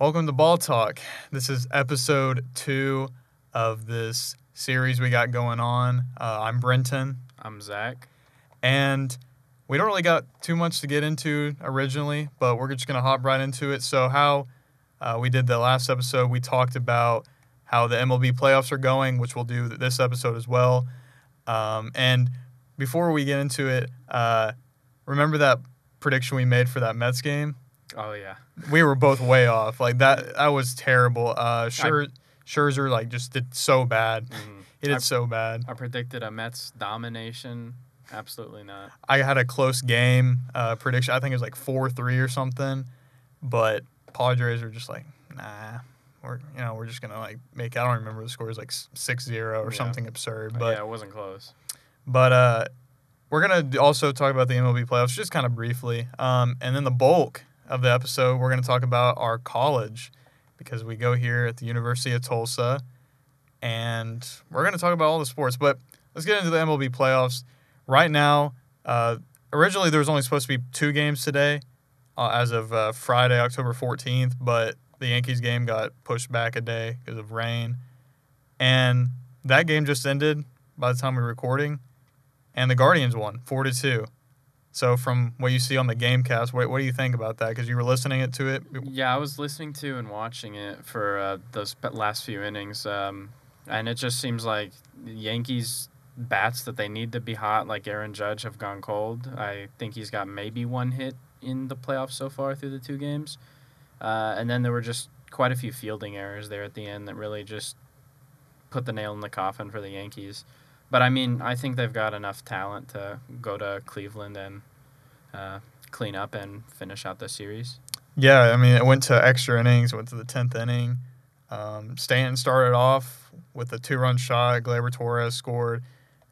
Welcome to Ball Talk. This is episode two of this series we got going on. Uh, I'm Brenton, I'm Zach. and we don't really got too much to get into originally, but we're just going to hop right into it. So, how uh, we did the last episode, we talked about how the MLB playoffs are going, which we'll do this episode as well. Um, and before we get into it, uh, remember that prediction we made for that Mets game? Oh yeah, we were both way off. Like that, that was terrible. Uh, Scher- Scherzer like just did so bad. Mhm. He did I- so bad. I predicted a Mets domination. Absolutely not. I had a close game uh, prediction. I think it was like four three or something, but Padres were just like, nah. We're you know we're just gonna like make. I don't remember the score. Was like six zero or Yeah. something absurd. But yeah, it wasn't close. But uh, we're gonna also talk about the MLB playoffs just kind of briefly, um, and then the bulk of the episode we're gonna talk about our college because we go here at the University of Tulsa, and we're gonna talk about all the sports. But let's get into the MLB playoffs right now. Uh, originally, there was only supposed to be two games today, uh, as of uh, Friday, October fourteenth, but the Yankees game got pushed back a day because of rain, and that game just ended by the time we were recording, and the Guardians won four to two. So from what you see on the GameCast, what, what do you think about that? Because you were listening it to it. Yeah, I was listening to and watching it for uh, those last few innings, um, and it just seems like Yankees bats that they need to be hot, like Aaron Judge, have gone cold. I think he's got maybe one hit in the playoffs so far through the two games, uh, and then there were just quite a few fielding errors there at the end that really just put the nail in the coffin for the Yankees. But I mean, I think they've got enough talent to go to Cleveland and uh, clean up and finish out the series. Yeah, I mean, it went to extra innings, went to the 10th inning. Um, Stanton started off with a two run shot. Gleyber Torres scored.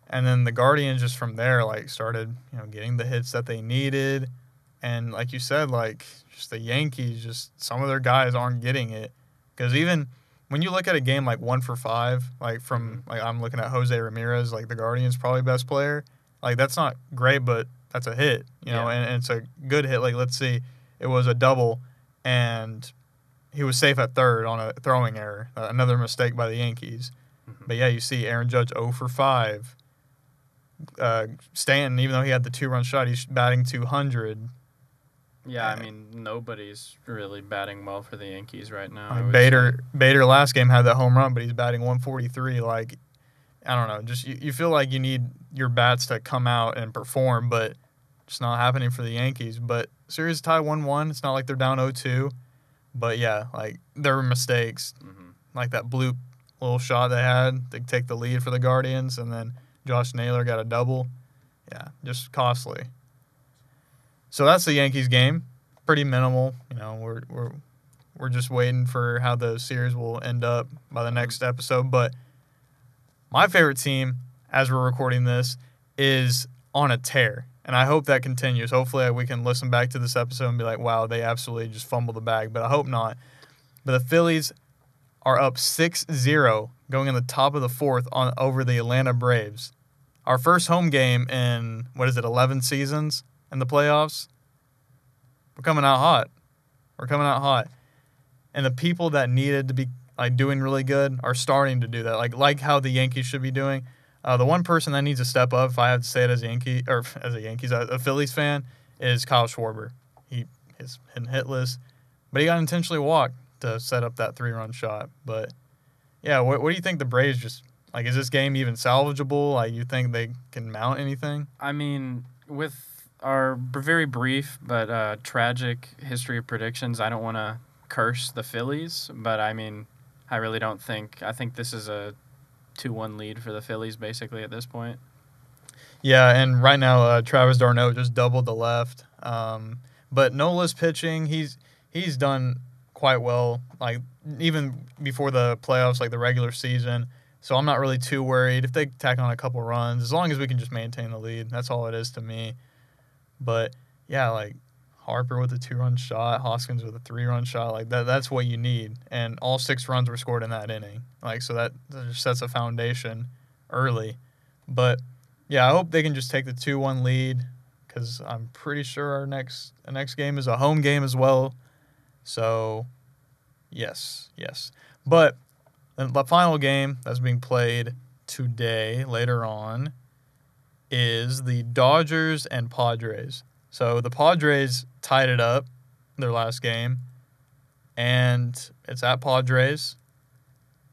And then the Guardians just from there, like, started, you know, getting the hits that they needed. And like you said, like, just the Yankees, just some of their guys aren't getting it. Because even when you look at a game like one for five, like from, like, I'm looking at Jose Ramirez, like, the Guardians' probably best player. Like, that's not great, but that's a hit, you know, Yeah. and, and it's a good hit. Like, let's see, it was a double, and he was safe at third on a throwing error, uh, another mistake by the Yankees. Mhm. But yeah, you see Aaron Judge 0 for 5. Uh, Stanton, even though he had the two run shot, he's batting 200. Yeah, I mean nobody's really batting well for the Yankees right now. I would Bader, say. Bader last game had that home run, but he's batting 143. Like, I don't know. Just you, you feel like you need your bats to come out and perform, but it's not happening for the Yankees. But series tie 1 1. It's not like they're down 0 2. But yeah, like there were mistakes. Mhm. like that bloop little shot they had to take the lead for the Guardians, and then Josh Naylor got a double. Yeah, just costly. So that's the Yankees game. Pretty minimal. You know, we're we're we're just waiting for how the series will end up by the next episode. But my favorite team, as we're recording this, is on a tear. And I hope that continues. Hopefully, we can listen back to this episode and be like, wow, they absolutely just fumbled the bag. But I hope not. But the Phillies are up 6-0 going in the top of the fourth on over the Atlanta Braves. Our first home game in what is it, 11 seasons in the playoffs? We're coming out hot. We're coming out hot. And the people that needed to be like doing really good are starting to do that. Like like how the Yankees should be doing. Uh, the one person that needs to step up, if I have to say it as a Yankee or as a Yankees, a, Phillies fan, is Kyle Schwarber. He is hitless, but he got intentionally walked to set up that three run shot. But yeah, what, what do you think the Braves just like? Is this game even salvageable? Like, you think they can mount anything? I mean, with our very brief but uh, tragic history of predictions, I don't want to curse the Phillies, but I mean, I really don't think. I think this is a two-one lead for the Phillies basically at this point. Yeah, and right now uh, Travis d'Arnaud just doubled the left. Um, but Nola's pitching. He's he's done quite well. Like even before the playoffs, like the regular season. So I'm not really too worried if they tack on a couple runs, as long as we can just maintain the lead. That's all it is to me. But yeah, like Harper with a two run shot, Hoskins with a three run shot, like that that's what you need. And all six runs were scored in that inning. Like so that, that just sets a foundation early. But yeah, I hope they can just take the two one lead because I'm pretty sure our next the next game is a home game as well. So Yes, yes. But the final game that's being played today, later on, is the Dodgers and Padres. So the Padres tied it up their last game, and it's at Padres.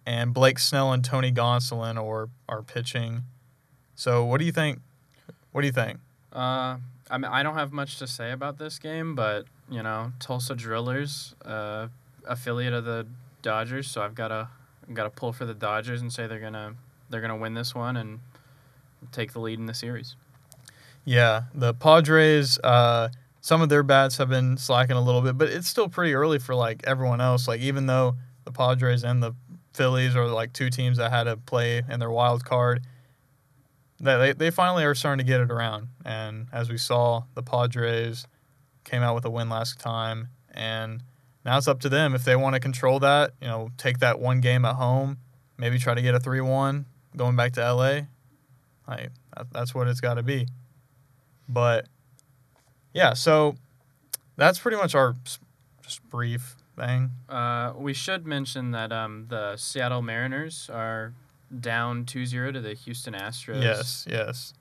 And Blake Snell and Tony Gonsolin are, are pitching. So what do you think? What do you think? Uh, I mean, I don't have much to say about this game, but you know, Tulsa Drillers, uh, affiliate of the Dodgers, so I've got to got to pull for the Dodgers and say they're gonna they're gonna win this one and take the lead in the series. Yeah, the Padres. Uh, some of their bats have been slacking a little bit, but it's still pretty early for like everyone else. Like even though the Padres and the Phillies are like two teams that had to play in their wild card, that they, they finally are starting to get it around. And as we saw, the Padres came out with a win last time, and now it's up to them if they want to control that. You know, take that one game at home, maybe try to get a three-one going back to LA. Like that's what it's got to be. But yeah, so that's pretty much our just brief thing. Uh, we should mention that um, the Seattle Mariners are down 2-0 to the Houston Astros. Yes, yes.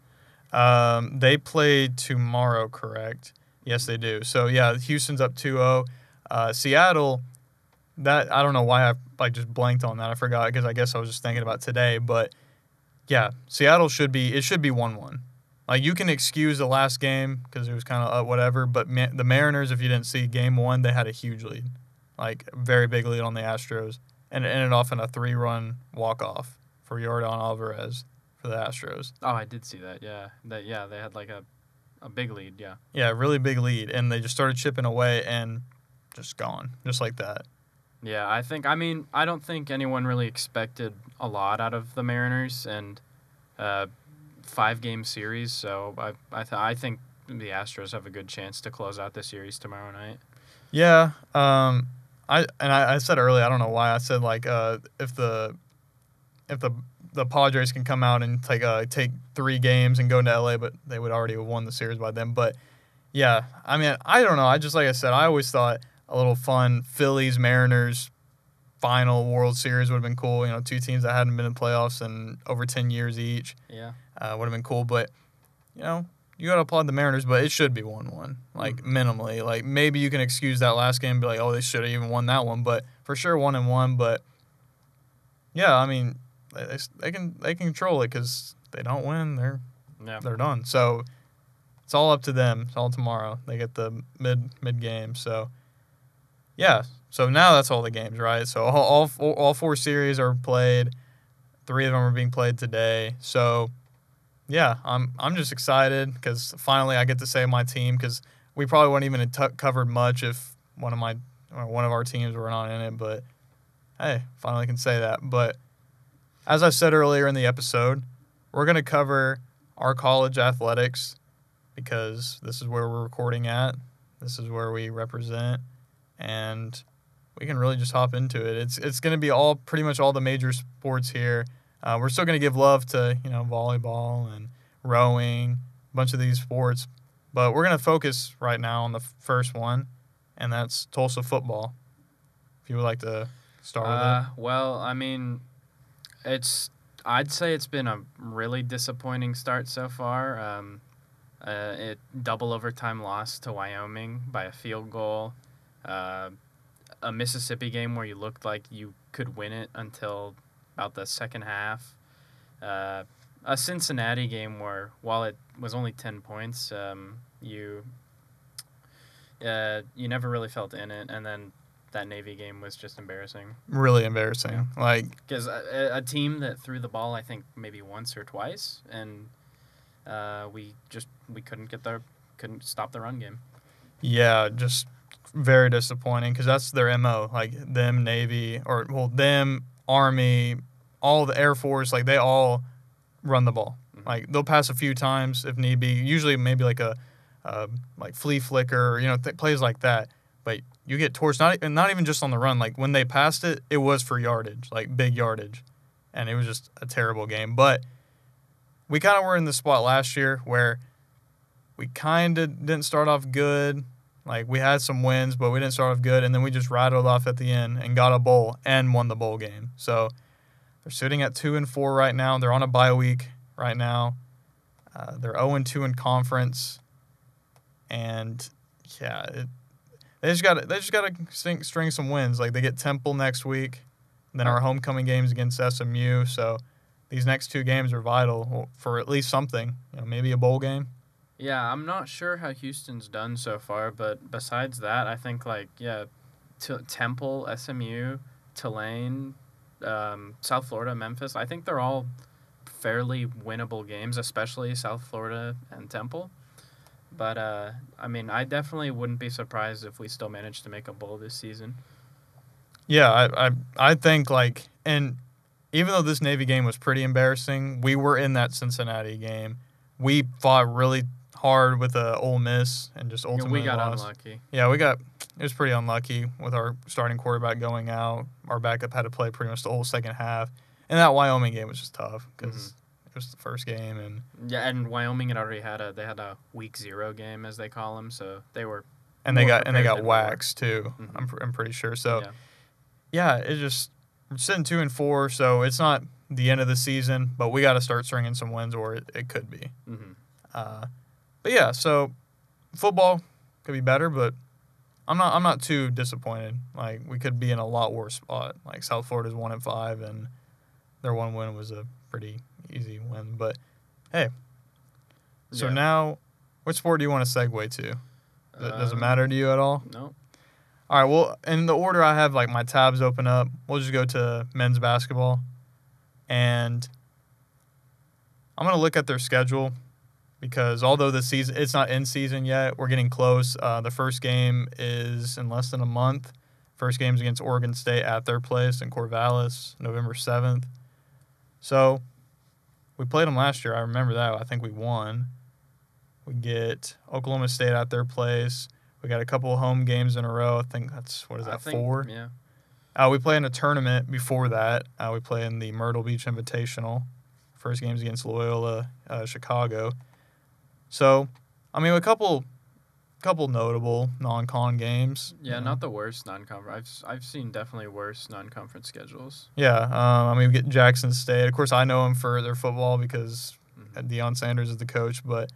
Um, they play tomorrow, correct? Yes, they do. So yeah, Houston's up 2-0. Uh, Seattle, that I don't know why I like just blanked on that. I forgot because I guess I was just thinking about today. But yeah, Seattle should be it should be one-one. Like you can excuse the last game because it was kind of uh, whatever. But Ma- the Mariners, if you didn't see game one, they had a huge lead, like very big lead on the Astros, and it ended off in a three-run walk-off for Yordan Alvarez for the Astros. Oh, I did see that. Yeah, that yeah they had like a a big lead. Yeah. Yeah, really big lead, and they just started chipping away and just gone, just like that. Yeah, I think. I mean, I don't think anyone really expected a lot out of the Mariners and uh, five game series. So I I, th- I think the Astros have a good chance to close out the series tomorrow night. Yeah, um, I and I, I said earlier, I don't know why I said like uh, if the if the the Padres can come out and take uh, take three games and go into LA, but they would already have won the series by then. But yeah, I mean, I don't know. I just like I said, I always thought a little fun Phillies Mariners final World Series would have been cool. You know, two teams that hadn't been in playoffs in over ten years each. Yeah. uh, would have been cool. But you know, you got to applaud the Mariners, but it should be one-one, like minimally. Like maybe you can excuse that last game, and be like, oh, they should have even won that one, but for sure one and one. But yeah, I mean, they, they, they can they can control it because they don't win, they're Yeah. they're done. So it's all up to them. It's all tomorrow. They get the mid mid game. So yeah. So now that's all the games, right? So all all all four series are played. Three of them are being played today. So yeah, I'm I'm just excited because finally I get to say my team because we probably wouldn't even have t- covered much if one of my one of our teams were not in it. But hey, finally can say that. But as I said earlier in the episode, we're gonna cover our college athletics because this is where we're recording at. This is where we represent, and we can really just hop into it. It's it's going to be all pretty much all the major sports here. Uh, we're still going to give love to you know volleyball and rowing, a bunch of these sports, but we're going to focus right now on the first one, and that's Tulsa football. If you would like to start with Uh, well, I mean, it's. I'd say it's been a really disappointing start so far. Um, uh, it double overtime loss to Wyoming by a field goal. Uh, a Mississippi game where you looked like you could win it until about the second half. Uh, a Cincinnati game where, while it was only ten points, um, you uh, you never really felt in it, and then that Navy game was just embarrassing. Really embarrassing. Yeah. Like Because a, a team that threw the ball, I think maybe once or twice, and uh, we just we couldn't get the couldn't stop the run game. Yeah, just very disappointing because that's their mo. Like them Navy or well them Army, all the Air Force, like they all run the ball. Mhm. Like they'll pass a few times if need be. Usually maybe like a, uh, like flea flicker, you know, th- plays like that. But you get torched. Not and not even just on the run. Like when they passed it, it was for yardage, like big yardage, and it was just a terrible game. But we kind of were in the spot last year where we kind of didn't start off good. Like we had some wins, but we didn't start off good, and then we just rattled off at the end and got a bowl and won the bowl game. So they're sitting at two and four right now. They're on a bye week right now. Uh, they're zero and two in conference, and yeah, it, they just got they just got to string, string some wins. Like they get Temple next week, then our homecoming games against SMU. So these next two games are vital for at least something. You know, maybe a bowl game. Yeah, I'm not sure how Houston's done so far, but besides that, I think like yeah, T- Temple, SMU, Tulane, um, South Florida, Memphis. I think they're all fairly winnable games, especially South Florida and Temple. But uh, I mean, I definitely wouldn't be surprised if we still managed to make a bowl this season. Yeah, I, I I think like and even though this Navy game was pretty embarrassing, we were in that Cincinnati game. We fought really hard with a Ole Miss and just Yeah, ultimately we got lost. unlucky. Yeah, we got it was pretty unlucky with our starting quarterback going out. Our backup had to play pretty much the whole second half, and that Wyoming game was just tough because Mm-hmm. it was the first game, and Yeah, and Wyoming had already had a they had a week zero game as they call them, so they were and they got and they got than we were. waxed too. Mhm. I'm pr- I'm pretty sure. So yeah. yeah, it just we're sitting two and four, so it's not the end of the season, but we got to start stringing some wins, or it, it could be. hmm Uh, but yeah, so football could be better, but I'm not I'm not too disappointed. Like we could be in a lot worse spot. Like South Florida's one and five, and their one win was a pretty easy win. But hey, so Yeah. now, what sport do you want to segue to? Does, does it Um, matter to you at all? No. All right. Well, in the order I have like my tabs open up, we'll just go to men's basketball, and I'm gonna look at their schedule because although the season it's not in season yet, we're getting close. Uh, the first game is in less than a month. First game's against Oregon State at their place in Corvallis, November seventh. So we played them last year. I remember that. I think we won. We get Oklahoma State at their place. We got a couple of home games in a row. I think that's what is that think- four? Yeah. Uh, we play in a tournament before that. Uh, we play in the Myrtle Beach Invitational. First game's against Loyola uh, Chicago. So, I mean, a couple, couple notable non-con games. Yeah, you know. not the worst non-conference. I've I've seen definitely worse non-conference schedules. Yeah, um, I mean, we get Jackson State. Of course, I know them for their football because Mhm. Deion Sanders is the coach. But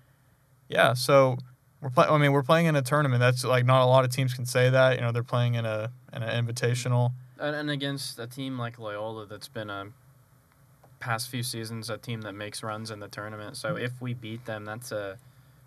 yeah, so we're playing. I mean, we're playing in a tournament. That's like not a lot of teams can say that. You know, they're playing in a in an invitational. And, and against a team like Loyola, that's been a past few seasons a team that makes runs in the tournament. So if we beat them, that's a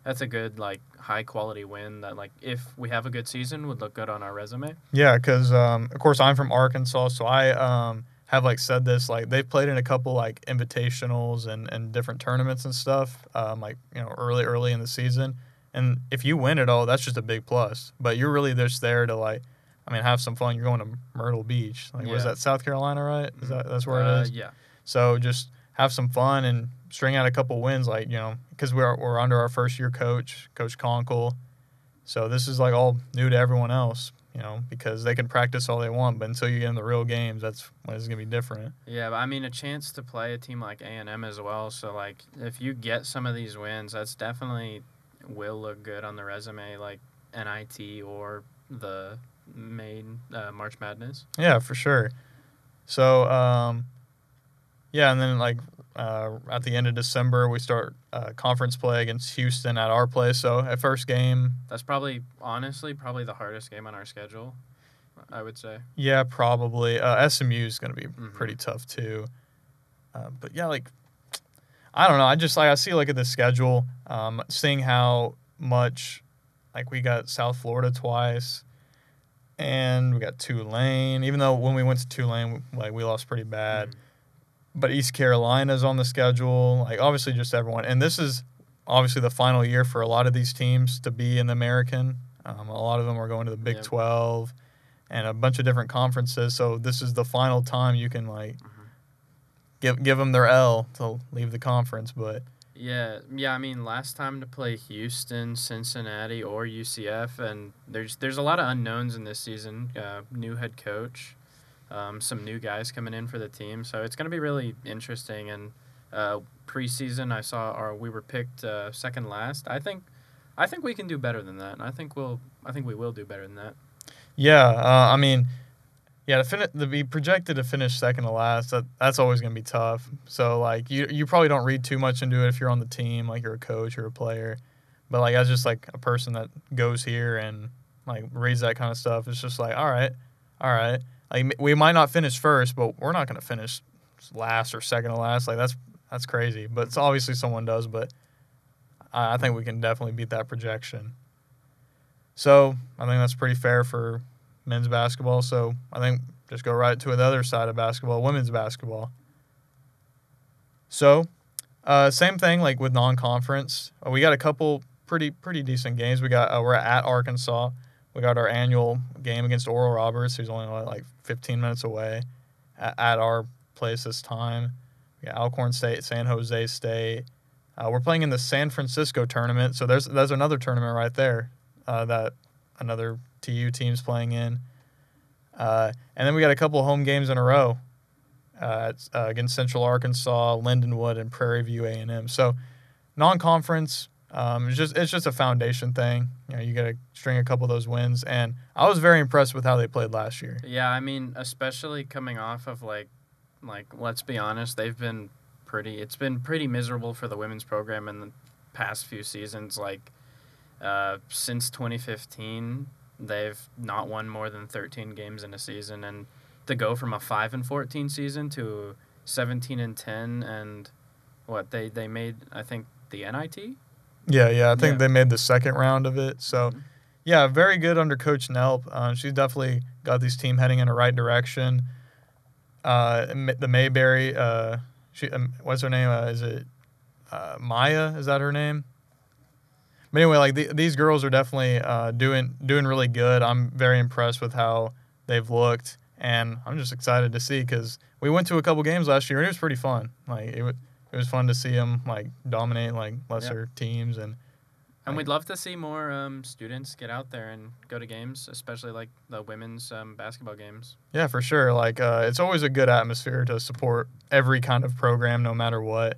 that's a good like high quality win. That like if we have a good season, would look good on our resume. Yeah, because um, of course I'm from Arkansas, so I um, have like said this like they've played in a couple like invitationals and, and different tournaments and stuff um, like you know early early in the season, and if you win it all, that's just a big plus. But you're really just there to like, I mean, have some fun. You're going to Myrtle Beach, like Yeah. that South Carolina, right? Is that that's where Uh, it is? Yeah. So just have some fun and string out a couple wins, like you know, because we're we're under our first year coach, Coach Konkol. So this is like all new to everyone else, you know, because they can practice all they want, but until you get in the real games, that's when it's gonna be different. Yeah, but I mean a chance to play a team like A and M as well. So like if you get some of these wins, that's definitely will look good on the resume, like NIT or the main uh, March Madness. Yeah, for sure. So um, yeah, and then like uh, at the end of December, we start uh, conference play against Houston at our place. So at first game, That's probably honestly probably the hardest game on our schedule. I would say. Yeah, probably. Uh, SMU is going to be Mhm. pretty tough too. Uh, but yeah, like I don't know. I just like I see like at the schedule, um, seeing how much like we got South Florida twice, and we got Tulane. Even though when we went to Tulane, like we lost pretty bad. Mhm. But East Carolina's on the schedule. Like obviously just everyone, and this is obviously the final year for a lot of these teams to be in the American. Um, a lot of them are going to the Big Yep. Twelve and a bunch of different conferences. So this is the final time you can like Mhm. give give them their L to leave the conference. But Yeah, yeah. I mean, last time to play Houston, Cincinnati, or UCF, and there's there's a lot of unknowns in this season. Uh, new head coach, um, some new guys coming in for the team, so it's going to be really interesting. And uh, preseason, I saw our we were picked uh, second last. I think, I think we can do better than that. I think we'll I think we will do better than that. Yeah, uh, I mean, yeah, to, fin- to be projected to finish second to last, that, that's always going to be tough. So like you you probably don't read too much into it if you're on the team, like you're a coach or a player. But like as just like a person that goes here and like reads that kind of stuff, it's just like all right, all right. Like we might not finish first, but we're not going to finish last or second to last. Like that's that's crazy. But it's obviously someone does. But I, I think we can definitely beat that projection. So I think that's pretty fair for men's basketball. So I think just go right to the other side of basketball, women's basketball. So, uh, same thing like with non-conference. Uh, we got a couple pretty pretty decent games. We got uh, we're at Arkansas. We got our annual game against Oral Roberts, who's only like 15 minutes away, at, at our place this time. We got Alcorn State, San Jose State. Uh, we're playing in the San Francisco tournament, so there's there's another tournament right there uh, that another TU team's playing in. Uh, and then we got a couple home games in a row uh, uh, against Central Arkansas, Lindenwood, and Prairie View A&M. So non-conference, um, it's just it's just a foundation thing. You know, you got to string a couple of those wins, and I was very impressed with how they played last year. Yeah, I mean, especially coming off of like, like let's be honest, they've been pretty. It's been pretty miserable for the women's program in the past few seasons. Like, uh, since 2015, they've not won more than 13 games in a season, and to go from a five and 14 season to 17 and 10, and what they they made, I think the NIT. Yeah, yeah. I think Yeah. they made the second round of it. So, Mhm. yeah, very good under Coach Nelp. Uh, she's definitely got this team heading in the right direction. Uh, the Mayberry, uh, she, um, what's her name? Uh, is it uh, Maya? Is that her name? But anyway, like the, these girls are definitely uh, doing doing really good. I'm very impressed with how they've looked, and I'm just excited to see because we went to a couple games last year and it was pretty fun. Like it was, it was fun to see them like dominate like lesser teams and And we'd love to see more um, students get out there and go to games, especially like the women's um, basketball games. Yeah, for sure. Like uh, it's always a good atmosphere to support every kind of program, no matter what.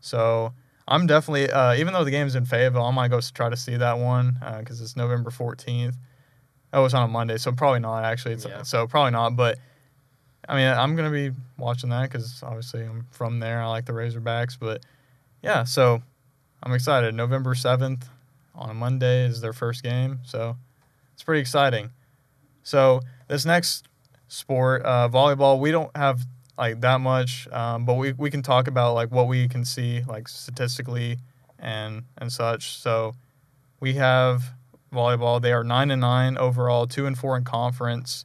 So I'm definitely, uh, even though the game's in Fayetteville, I might go try to see that one because it's November 14th. Oh, it's on a Monday, so probably not actually. It's, Yeah. So probably not, but I mean, I'm gonna be watching that because obviously I'm from there. I like the Razorbacks, but yeah, so I'm excited. November 7th on a Monday is their first game, so it's pretty exciting. So this next sport, uh, volleyball, we don't have like that much, um, but we, we can talk about like what we can see like statistically and and such. So we have volleyball. They are nine and nine overall, two and four in conference,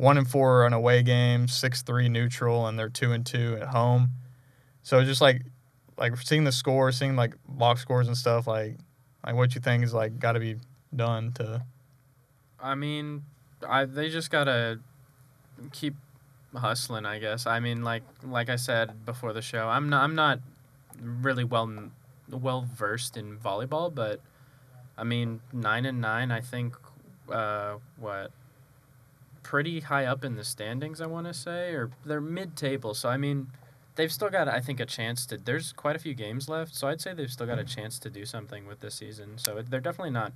one and four on away games, six three neutral, and they're two and two at home. So just like like seeing the score, seeing like box scores and stuff, like like what you think is like got to be done to I mean, I they just gotta keep hustling. I guess. I mean, like like I said before the show, I'm not I'm not really well well versed in volleyball, but I mean nine and nine. I think uh, what pretty high up in the standings. I want to say, or they're mid table. So I mean. They've still got, I think, a chance to. There's quite a few games left, so I'd say they've still got a chance to do something with this season. So they're definitely not.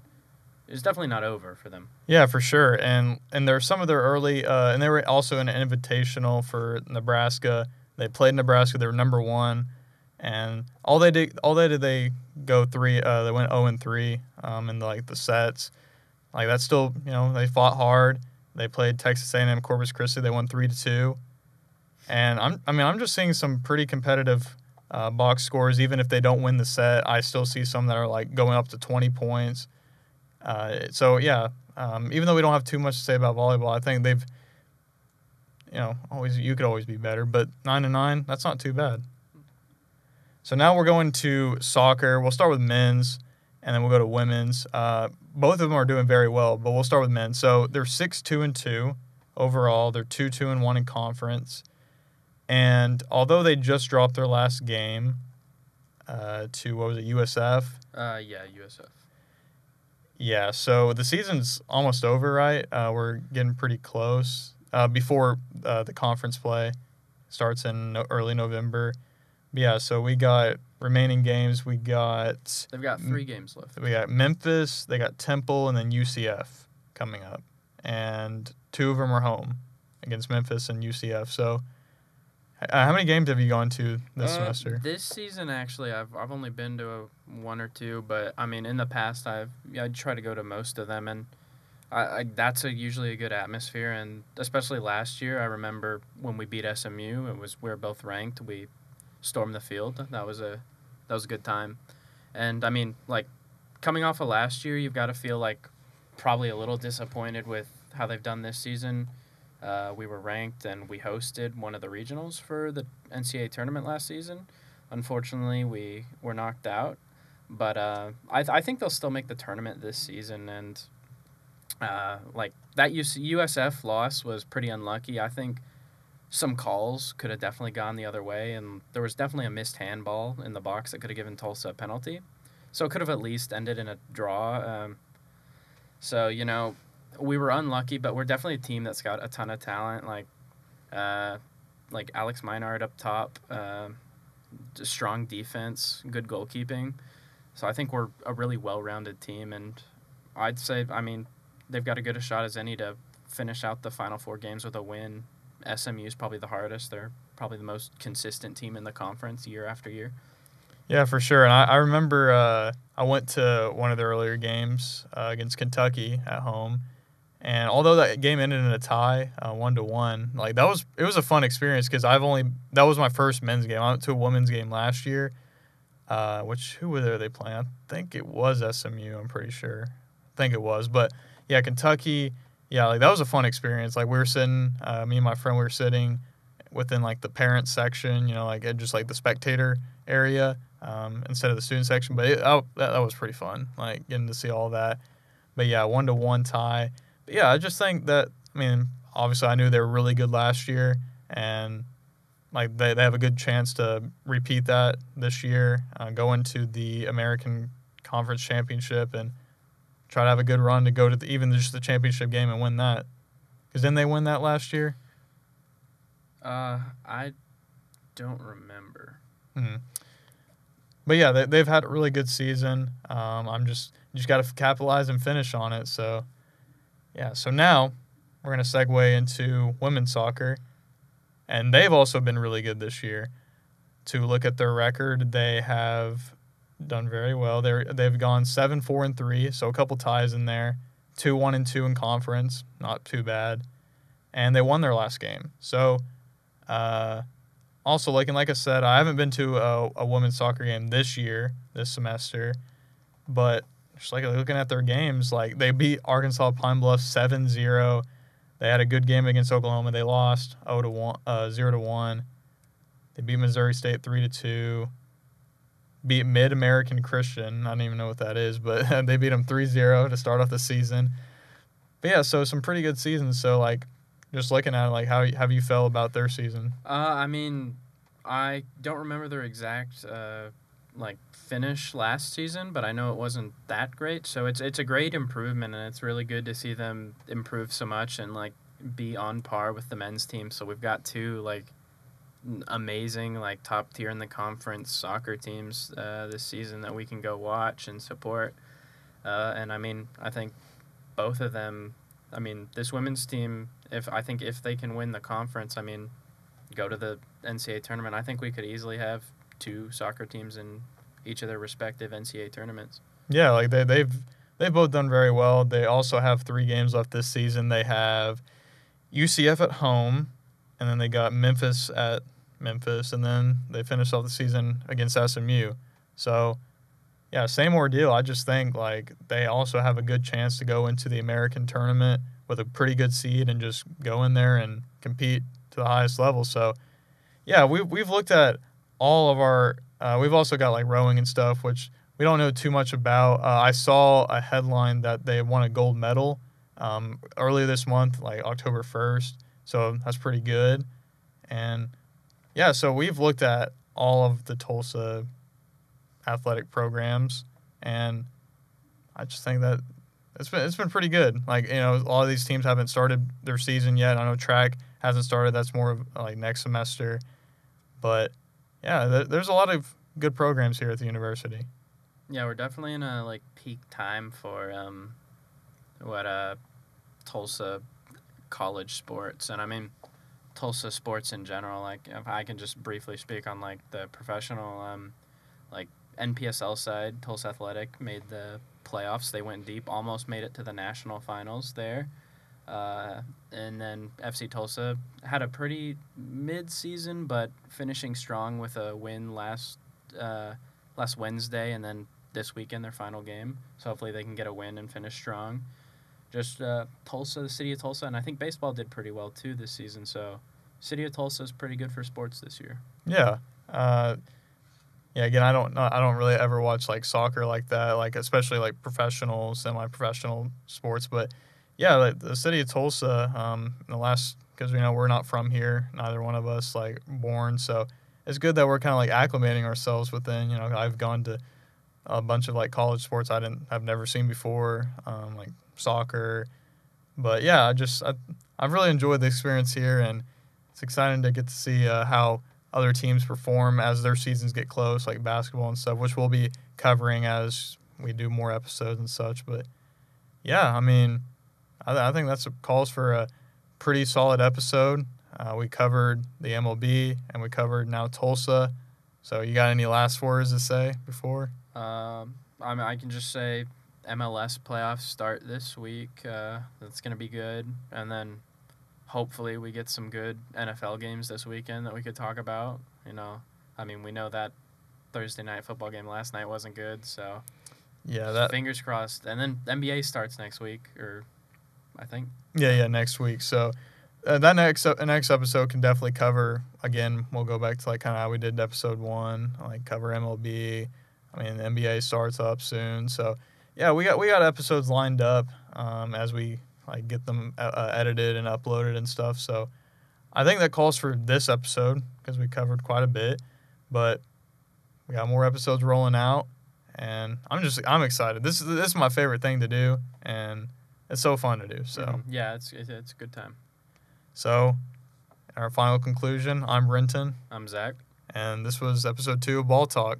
It's definitely not over for them. Yeah, for sure. And and there's some of their early, uh, and they were also in an invitational for Nebraska. They played Nebraska. They were number one, and all they did, all they did, they go three. Uh, they went zero and three um, in the, like the sets. Like that's still, you know, they fought hard. They played Texas A&M Corpus Christi. They won three to two. And I'm, I mean, I'm just seeing some pretty competitive uh, box scores. Even if they don't win the set, I still see some that are like going up to 20 points. Uh, so yeah, um, even though we don't have too much to say about volleyball, I think they've, you know, always you could always be better, but nine to nine, that's not too bad. So now we're going to soccer. We'll start with men's, and then we'll go to women's. Uh, both of them are doing very well, but we'll start with men. So they're six two and two overall. They're two two and one in conference, and although they just dropped their last game uh, to what was it USF, Uh, yeah, USF. yeah, so the season's almost over, right? Uh, we're getting pretty close. Uh, before uh, the conference play starts in no- early November. But yeah, so we got remaining games, we got They've got three games left. we got Memphis, they got Temple, and then UCF coming up, and two of them are home against Memphis and UCF. So, uh, how many games have you gone to this Uh, semester? This season, actually, I've I've only been to a, one or two, but I mean, in the past, I've yeah, I try to go to most of them, and I, I that's a usually a good atmosphere, and especially last year, I remember when we beat SMU, it was we were both ranked, we stormed the field. That was a that was a good time, and I mean, like coming off of last year, you've got to feel like probably a little disappointed with how they've done this season. Uh, we were ranked and we hosted one of the regionals for the NCAA tournament last season. Unfortunately, we were knocked out, but uh, I, th- I think they'll still make the tournament this season. And uh, like that US- USF loss was pretty unlucky. I think some calls could have definitely gone the other way, and there was definitely a missed handball in the box that could have given Tulsa a penalty. So it could have at least ended in a draw. Um, so you know, we were unlucky, but we're definitely a team that's got a ton of talent. Like, uh, like Alex Minard up top, uh, strong defense, good goalkeeping. So I think we're a really well-rounded team, and I'd say, I mean, they've got as good a shot as any to finish out the final four games with a win. SMU is probably the hardest. They're probably the most consistent team in the conference year after year. Yeah, for sure. And I, I remember uh, I went to one of the earlier games uh, against Kentucky at home, and although that game ended in a tie, uh, one to one, like that was it was a fun experience because I've only that was my first men's game. I went to a women's game last year, uh, which who were they playing? I think it was SMU. I'm pretty sure. I think it was, but yeah, Kentucky. Yeah, like that was a fun experience. Like we were sitting, uh, me and my friend, we were sitting within like the parent section, you know, like just like the spectator area um, instead of the student section. But it, oh, that, that was pretty fun, like getting to see all that. But yeah, one to one tie. But yeah, I just think that I mean, obviously, I knew they were really good last year, and like they, they have a good chance to repeat that this year, uh, go into the American Conference Championship, and try to have a good run to go to the, even just the championship game and win that. Because didn't they win that last year? Uh, I don't remember. hmm But yeah, they, they've had a really good season. Um, I'm just just got to capitalize and finish on it. So yeah, so now we're gonna segue into women's soccer, and they've also been really good this year. To look at their record, they have done very well. They're they've gone seven four and three, so a couple ties in there. Two one and two in conference, not too bad, and they won their last game. So. Uh, also, like and like I said, I haven't been to a, a women's soccer game this year, this semester, but just like looking at their games, like they beat Arkansas Pine Bluff 7-0. They had a good game against Oklahoma. They lost 0 to 1, uh, 0 to 1. They beat Missouri State 3 to 2. Beat Mid American Christian. I don't even know what that is, but they beat them 3-0 to start off the season. But yeah, so some pretty good seasons. So like just looking at it, like how have you felt about their season? Uh, I mean, I don't remember their exact uh, like finish last season, but I know it wasn't that great. So it's it's a great improvement, and it's really good to see them improve so much and like be on par with the men's team. So we've got two like amazing like top tier in the conference soccer teams uh, this season that we can go watch and support. Uh, and I mean, I think both of them. I mean, this women's team. If I think if they can win the conference, I mean, go to the NCAA tournament. I think we could easily have two soccer teams in each of their respective NCAA tournaments. Yeah, like they they've they've both done very well. They also have three games left this season. They have UCF at home, and then they got Memphis at Memphis, and then they finish off the season against SMU. So, yeah, same ordeal. I just think like they also have a good chance to go into the American tournament with a pretty good seed and just go in there and compete to the highest level. So, yeah, we we've looked at all of our. Uh, we've also got like rowing and stuff, which we don't know too much about. Uh, I saw a headline that they won a gold medal um, earlier this month, like October 1st. So that's pretty good. And yeah, so we've looked at all of the Tulsa athletic programs, and I just think that it's been it's been pretty good. Like you know, a lot of these teams haven't started their season yet. I know track hasn't started. That's more of like next semester, but yeah, there, there's a lot of good programs here at the university. Yeah, we're definitely in a like peak time for um, what uh, Tulsa college sports, and I mean Tulsa sports in general. Like, if I can just briefly speak on like the professional, um, like NPSL side, Tulsa Athletic made the playoffs. They went deep, almost made it to the national finals there. Uh, and then FC Tulsa had a pretty mid-season, but finishing strong with a win last uh, last Wednesday, and then this weekend their final game. So hopefully they can get a win and finish strong. Just uh, Tulsa, the city of Tulsa, and I think baseball did pretty well too this season. So city of Tulsa is pretty good for sports this year. Yeah. Uh, yeah. Again, I don't. I don't really ever watch like soccer like that, like especially like professional, semi-professional sports. But yeah, like the city of Tulsa, um, in the last because you know we're not from here, neither one of us like born, so it's good that we're kind of like acclimating ourselves within. You know, I've gone to a bunch of like college sports I didn't I've never seen before, um, like soccer. But yeah, I just I, I've really enjoyed the experience here, and it's exciting to get to see uh, how other teams perform as their seasons get close, like basketball and stuff, which we'll be covering as we do more episodes and such. But yeah, I mean, I, I think that's a calls for a pretty solid episode. Uh, we covered the MLB and we covered now Tulsa. So you got any last words to say before? Um, I mean, I can just say MLS playoffs start this week. Uh, that's gonna be good, and then hopefully we get some good NFL games this weekend that we could talk about. You know, I mean, we know that Thursday night football game last night wasn't good, so Yeah, that fingers crossed. And then NBA starts next week, or I think. Yeah, yeah, next week. So uh, that next uh, next episode can definitely cover. Again, we'll go back to like kind of how we did episode one, like cover MLB. I mean, the NBA starts up soon, so yeah, we got we got episodes lined up um, as we like get them uh, uh, edited and uploaded and stuff. So I think that calls for this episode because we covered quite a bit, but we got more episodes rolling out, and I'm just I'm excited. This is this is my favorite thing to do, and it's so fun to do. So. Mhm. yeah, it's it's it's a good time. So, our final conclusion I'm Renton, I'm Zach. and this was episode two of Ball Talk.